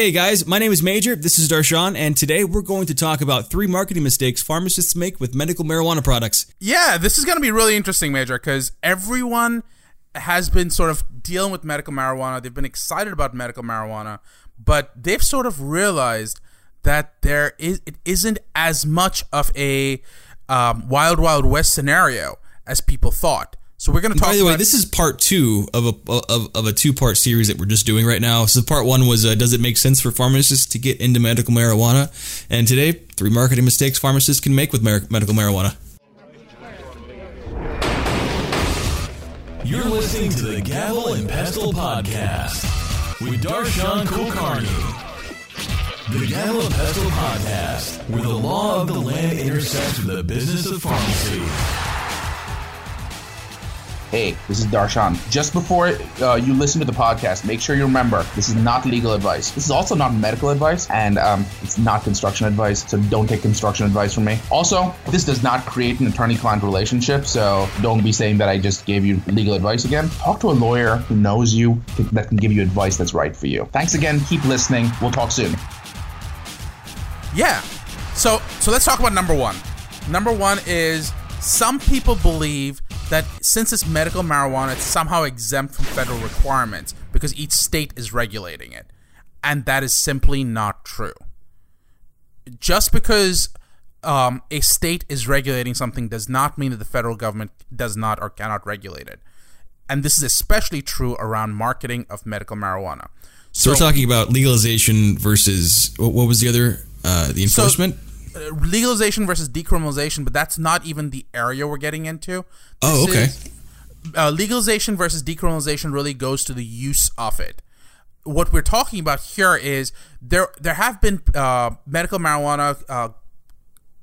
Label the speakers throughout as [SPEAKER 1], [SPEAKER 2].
[SPEAKER 1] Hey guys, my name is Major. This is Darshan, and today we're going to talk about three marketing mistakes pharmacists make with medical marijuana products.
[SPEAKER 2] Yeah, this is going to be really interesting, Major, because everyone has been sort of dealing with medical marijuana. They've been excited about medical marijuana, but they've sort of realized that there is it isn't as much of a um, wild, wild west scenario as people thought. So we're going to talk.
[SPEAKER 1] By the way, this is part two of a of, of a two part series that we're just doing right now. So part one was uh, does it make sense for pharmacists to get into medical marijuana? And today, three marketing mistakes pharmacists can make with mar- medical marijuana.
[SPEAKER 3] You're listening to the Gavel and Pestle Podcast with Darshan Kulkarni. The Gavel and Pestle Podcast, where the law of the land intersects with the business of pharmacy.
[SPEAKER 4] Hey, this is Darshan. Just before uh, you listen to the podcast, make sure you remember this is not legal advice. This is also not medical advice, and um, it's not construction advice, so don't take construction advice from me. Also, this does not create an attorney client relationship, so don't be saying that I just gave you legal advice again. Talk to a lawyer who knows you, that can give you advice that's right for you. Thanks again. Keep listening. We'll talk soon.
[SPEAKER 2] Yeah. So so let's talk about number one. Number one is some people believe that since it's medical marijuana, it's somehow exempt from federal requirements because each state is regulating it. And that is simply not true. Just because um, a state is regulating something does not mean that the federal government does not or cannot regulate it. And this is especially true around marketing of medical marijuana.
[SPEAKER 1] So, we're talking about legalization versus what, was the other uh, the enforcement?
[SPEAKER 2] uh, legalization versus decriminalization, but that's not even the area we're getting into.
[SPEAKER 1] Oh, okay.
[SPEAKER 2] is- uh, legalization versus decriminalization really goes to the use of it. What we're talking about here is there there have been uh, medical marijuana uh,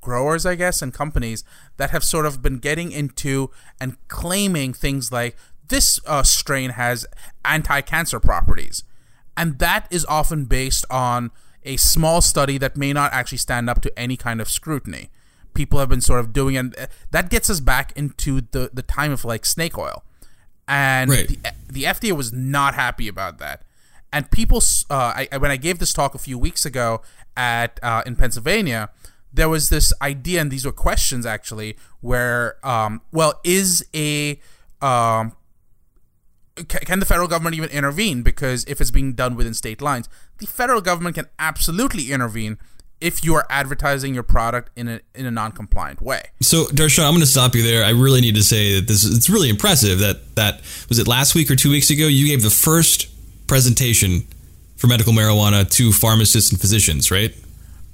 [SPEAKER 2] growers, I guess, and companies that have sort of been getting into and claiming things like this uh, strain has anti-cancer properties, and that is often based on a small study that may not actually stand up to any kind of scrutiny. People have been sort of doing, and uh, that gets us back into the the time of like snake oil, and
[SPEAKER 1] Right.
[SPEAKER 2] the, the FDA was not happy about that. And people, uh, I, I- when I gave this talk a few weeks ago at uh, in Pennsylvania, there was this idea, and these were questions actually, where, um, well, is a um, can the federal government even intervene? Because if it's being done within state lines, the federal government can absolutely intervene if you are advertising your product in a in a non-compliant way.
[SPEAKER 1] So Darshan, I'm going to stop you there. I really need to say that this it's really impressive that that was it last week or two weeks ago you gave the first presentation for medical marijuana to pharmacists and physicians, right?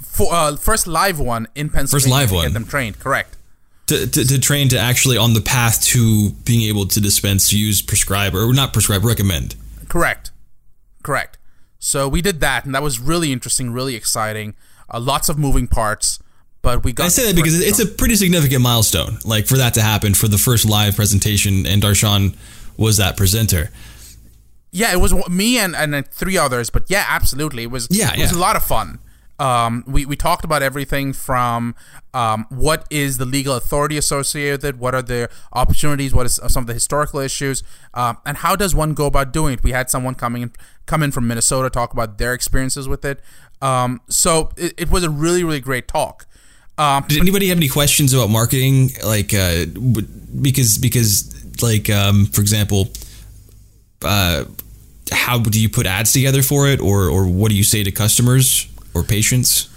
[SPEAKER 2] For uh, first live one in Pennsylvania, First
[SPEAKER 1] live
[SPEAKER 2] to
[SPEAKER 1] one.
[SPEAKER 2] get them trained. Correct.
[SPEAKER 1] To, to, to train to actually on the path to being able to dispense, use, prescribe, or not prescribe, recommend.
[SPEAKER 2] Correct. Correct. So we did that, and that was really interesting, really exciting. Uh, lots of moving parts, but we got.
[SPEAKER 1] I say that because it's a pretty significant milestone, like for that to happen for the first live presentation, and Darshan was that presenter.
[SPEAKER 2] yeah, it was me and and uh, three others, but yeah, absolutely, it was.
[SPEAKER 1] Yeah,
[SPEAKER 2] it was
[SPEAKER 1] yeah.
[SPEAKER 2] a lot of fun. Um, we, we talked about everything from um, what is the legal authority associated with it, what are the opportunities, what is some of the historical issues, um, and how does one go about doing it. We had someone coming in, come in from Minnesota talk about their experiences with it. Um, so it, it was a really really great talk. Um,
[SPEAKER 1] Did anybody have any questions about marketing? Like, uh, because because like for example, uh, how do you put ads together for it, or or what do you say to customers or patients?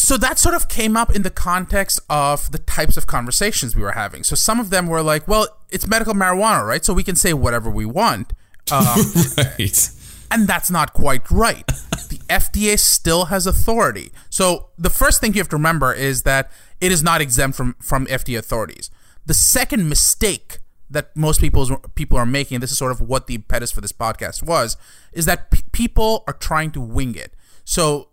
[SPEAKER 2] so that sort of came up in the context of the types of conversations we were having. So some of them were like, "Well, it's medical marijuana, right? So we can say whatever we want," um,
[SPEAKER 1] right.
[SPEAKER 2] and that's not quite right. the FDA still has authority. So the first thing you have to remember is that it is not exempt from from FDA authorities. The second mistake that most people's people are making, this is sort of what the impetus for this podcast was, is that p- people are trying to wing it. So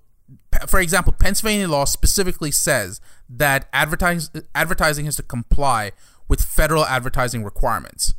[SPEAKER 2] for example, Pennsylvania law specifically says that advertising advertising has to comply with federal advertising requirements.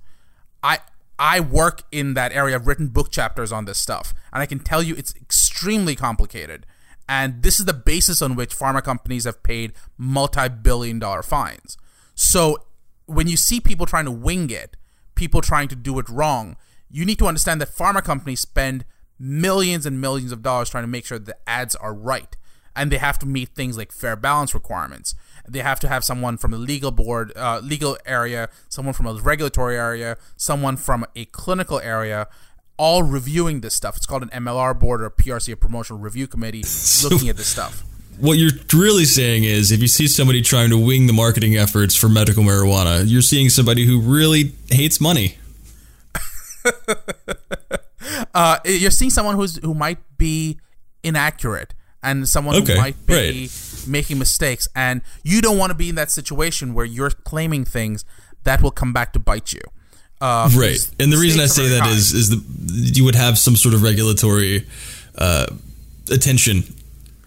[SPEAKER 2] I I work in that area. I've written book chapters on this stuff, and I can tell you it's extremely complicated. And this is the basis on which pharma companies have paid multi-billion dollar fines. So when you see people trying to wing it, people trying to do it wrong, you need to understand that pharma companies spend millions and millions of dollars trying to make sure the ads are right. And they have to meet things like fair balance requirements. They have to have someone from the legal board, uh, legal area, someone from a regulatory area, someone from a clinical area, all reviewing this stuff. It's called an MLR board or PRC, a promotional review committee, looking at this stuff.
[SPEAKER 1] What you're really saying is if you see somebody trying to wing the marketing efforts for medical marijuana, you're seeing somebody who really hates money.
[SPEAKER 2] uh, you're seeing someone who's who might be inaccurate and someone
[SPEAKER 1] Okay,
[SPEAKER 2] who might be
[SPEAKER 1] right.
[SPEAKER 2] making mistakes, and you don't want to be in that situation where you're claiming things that will come back to bite you. Uh,
[SPEAKER 1] Right. And the reason I say that
[SPEAKER 2] high.
[SPEAKER 1] is is the you would have some sort of regulatory uh, attention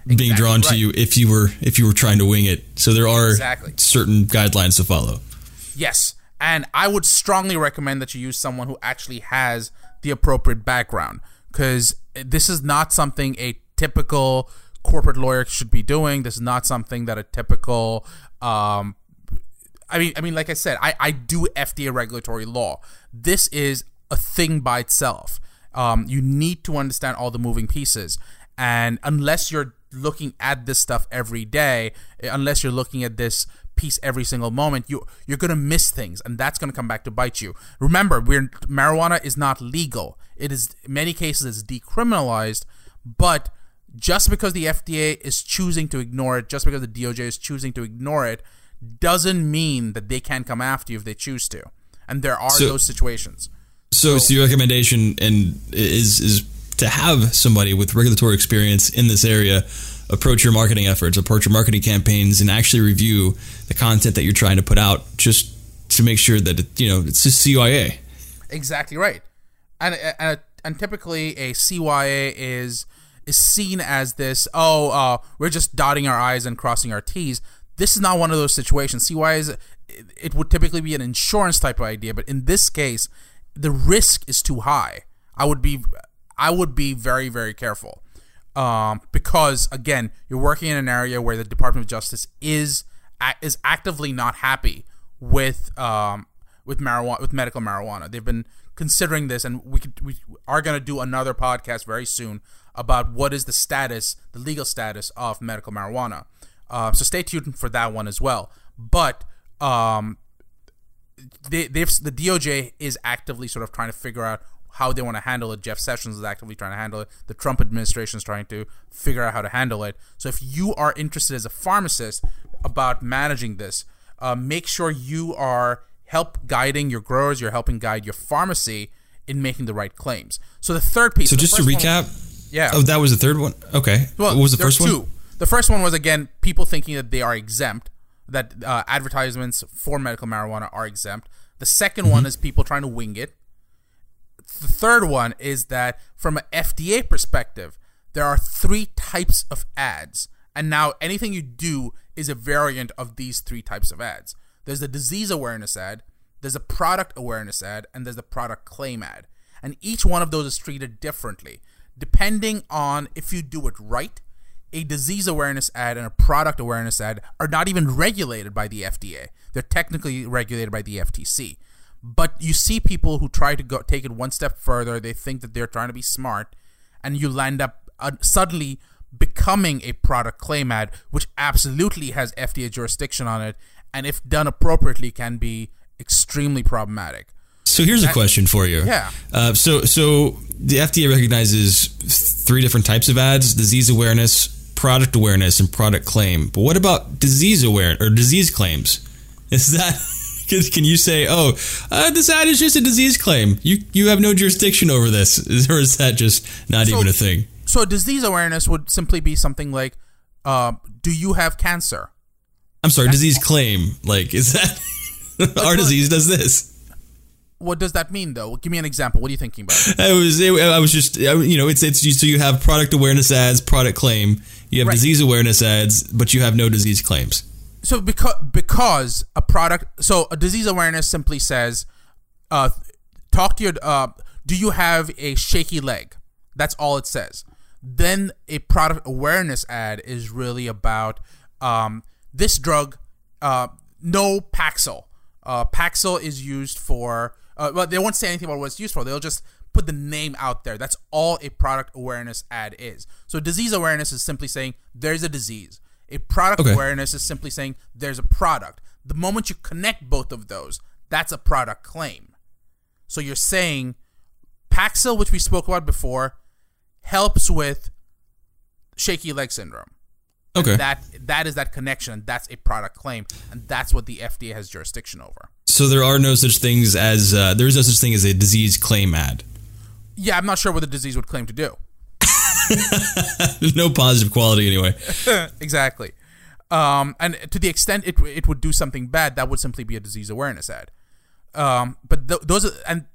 [SPEAKER 1] being
[SPEAKER 2] Exactly
[SPEAKER 1] drawn to you if you were if you were trying to wing it. So there are
[SPEAKER 2] Exactly.
[SPEAKER 1] certain guidelines to follow.
[SPEAKER 2] Yes, and I would strongly recommend that you use someone who actually has the appropriate background because this is not something a typical corporate lawyer should be doing. This is not something that a typical um, I mean, I mean, like I said, I, I do FDA regulatory law. This is a thing by itself. Um, you need to understand all the moving pieces, and unless you're looking at this stuff every day, unless you're looking at this piece every single moment, you you're gonna miss things, and that's gonna come back to bite you. Remember, we're marijuana is not legal. It is in many cases it's decriminalized, but just because the FDA is choosing to ignore it, just because the DOJ is choosing to ignore it, doesn't mean that they can't come after you if they choose to. And there are
[SPEAKER 1] So-
[SPEAKER 2] those situations.
[SPEAKER 1] So, so your recommendation and is is to have somebody with regulatory experience in this area approach your marketing efforts, approach your marketing campaigns, and actually review the content that you're trying to put out, just to make sure that it, you know it's a CYA.
[SPEAKER 2] Exactly right. And and, and typically a CYA is is seen as this. Oh, uh, we're just dotting our I's and crossing our T's. This is not one of those situations. CYA is it, it would typically be an insurance type of idea, but in this case, the risk is too high. I would be I would be very very careful. Um, because again, you're working in an area where the Department of Justice is is actively not happy with um, with marijuana with medical marijuana. They've been considering this, and we could, we are going to do another podcast very soon about what is the status, the legal status of medical marijuana. Uh, so stay tuned for that one as well. But um, they, the DOJ is actively sort of trying to figure out how they want to handle it. Jeff Sessions is actively trying to handle it. The Trump administration is trying to figure out how to handle it. So if you are interested as a pharmacist about managing this, uh, make sure you are help guiding your growers. You're helping guide your pharmacy in making the right claims. So the third piece.
[SPEAKER 1] So just to
[SPEAKER 2] first one-
[SPEAKER 1] recap,
[SPEAKER 2] yeah.
[SPEAKER 1] oh, that was the third one. Okay,
[SPEAKER 2] Well,
[SPEAKER 1] what was the first
[SPEAKER 2] two.
[SPEAKER 1] one?
[SPEAKER 2] The first one was again people thinking that they are exempt, that uh, advertisements for medical marijuana are exempt. The 2nd one is people trying to wing it. The third one is that from an FDA perspective, there are three types of ads, and now anything you do is a variant of these three types of ads. There's the disease awareness ad, there's a product awareness ad, and there's the product claim ad. And each one of those is treated differently depending on if you do it right. A disease awareness ad and a product awareness ad are not even regulated by the FDA. They're technically regulated by the FTC. But you see people who try to go take it one step further. They think that they're trying to be smart, and you land up uh, suddenly becoming a product claim ad, which absolutely has FDA jurisdiction on it, and if done appropriately, can be extremely problematic.
[SPEAKER 1] So here's a question for you.
[SPEAKER 2] Yeah.
[SPEAKER 1] Uh, so so the FDA recognizes three different types of ads: disease awareness, product awareness, and product claim. But what about disease aware or disease claims? Is that can- can you say, oh, uh, this ad is just a disease claim? You you have no jurisdiction over this, or is that just not
[SPEAKER 2] So-
[SPEAKER 1] even a thing?
[SPEAKER 2] So disease awareness would simply be something like, uh, "Do you have cancer?"
[SPEAKER 1] I'm sorry, disease claim. Like, is that our disease does this?
[SPEAKER 2] What does that mean, though? Give me an example. What are you thinking about?
[SPEAKER 1] I was I was just you know it's it's so you have product awareness ads, product claim. You have
[SPEAKER 2] Right.
[SPEAKER 1] disease awareness ads, but you have no disease claims.
[SPEAKER 2] So because because a product, so a disease awareness simply says, uh, talk to your. Uh, do you have a shaky leg? That's all it says. Then a product awareness ad is really about um, this drug. Uh, no Paxil. Uh, Paxil is used for. Uh, well, they won't say anything about what it's used for. They'll just put the name out there. That's all a product awareness ad is. So disease awareness is simply saying there's a disease. A product
[SPEAKER 1] Okay.
[SPEAKER 2] awareness is simply saying there's a product. The moment you connect both of those, that's a product claim. So you're saying Paxil, which we spoke about before, helps with shaky leg syndrome.
[SPEAKER 1] Okay.
[SPEAKER 2] That that is that connection. That's a product claim, and that's what the FDA has jurisdiction over.
[SPEAKER 1] so there are no such things as uh, there is no such thing as a disease claim ad.
[SPEAKER 2] Yeah, I'm not sure what the disease would claim to do.
[SPEAKER 1] There's no positive quality anyway.
[SPEAKER 2] exactly. Um, and to the extent it it would do something bad, that would simply be a disease awareness ad. Um, but th- those are, and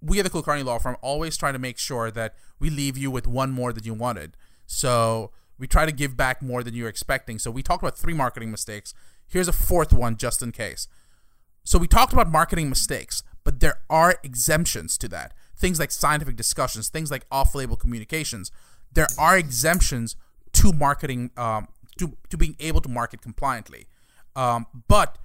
[SPEAKER 2] we at the Kulkarni Law Firm always try to make sure that we leave you with one more than you wanted. So we try to give back more than you're expecting. So we talked about three marketing mistakes. Here's a fourth one just in case. So we talked about marketing mistakes, but there are exemptions to that. Things like scientific discussions, things like off-label communications. There are exemptions to marketing, um, to to being able to market compliantly. Um, but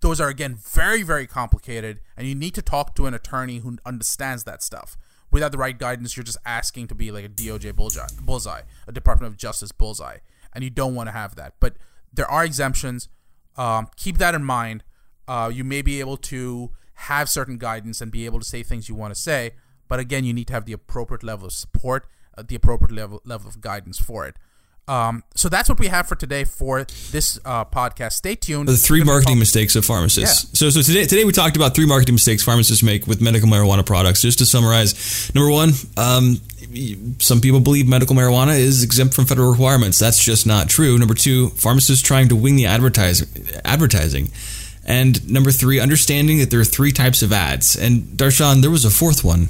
[SPEAKER 2] those are again very very complicated, and you need to talk to an attorney who understands that stuff. Without the right guidance, you're just asking to be like a DOJ bullseye, bullseye a Department of Justice bullseye, and you don't want to have that. But there are exemptions. Um, keep that in mind. Uh, you may be able to have certain guidance and be able to say things you want to say, but again, you need to have the appropriate level of support, the appropriate level level of guidance for it. Um, so that's what we have for today for this uh, podcast. Stay tuned.
[SPEAKER 1] The three marketing
[SPEAKER 2] talk-
[SPEAKER 1] mistakes of pharmacists.
[SPEAKER 2] Yeah.
[SPEAKER 1] So, so today, today we talked about three marketing mistakes pharmacists make with medical marijuana products. Just to summarize, number one, um, some people believe medical marijuana is exempt from federal requirements. That's just not true. Number two, pharmacists trying to wing the advertise, advertising. And number three, understanding that there are three types of ads. And Darshan, there was a fourth one,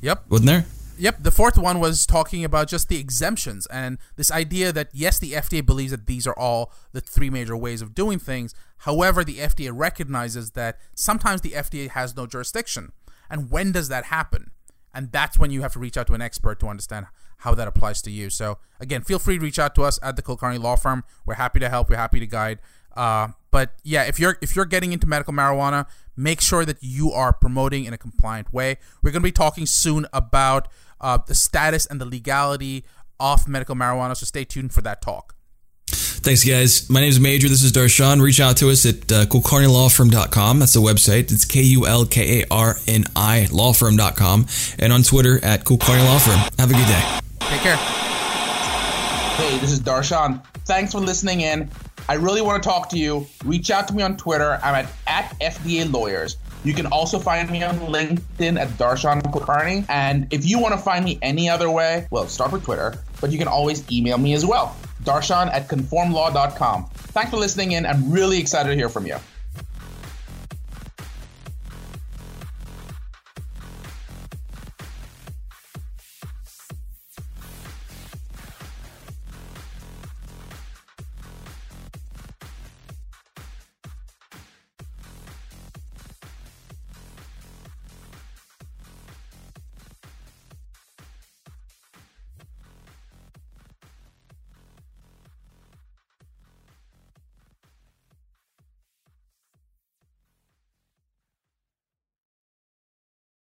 [SPEAKER 2] Yep.
[SPEAKER 1] wasn't there?
[SPEAKER 2] Yep, the fourth one was talking about just the exemptions and this idea that yes, the FDA believes that these are all the three major ways of doing things. However, the FDA recognizes that sometimes the FDA has no jurisdiction. And when does that happen? And that's when you have to reach out to an expert to understand how that applies to you. So again, feel free to reach out to us at the Kulkarni Law Firm. We're happy to help. We're happy to guide. Uh, but yeah, if you're if you're getting into medical marijuana, make sure that you are promoting in a compliant way. We're going to be talking soon about uh, the status and the legality of medical marijuana. So stay tuned for that talk.
[SPEAKER 1] Thanks, guys. My name is Major. This is Darshan. Reach out to us at uh, kulkarnilawfirm.com. That's the website. It's K U L K A R N I lawfirm.com. And on Twitter at Kulkarni Law Firm. Have a good day.
[SPEAKER 2] Take care.
[SPEAKER 4] Hey, this is Darshan. Thanks for listening in. I really want to talk to you. Reach out to me on Twitter. I'm at, at FDA Lawyers. You can also find me on LinkedIn at Darshan Kulkarni. And if you want to find me any other way, well, start with Twitter, but you can always email me as well. Darshan at conformlaw.com. Thanks for listening in. I'm really excited to hear from you.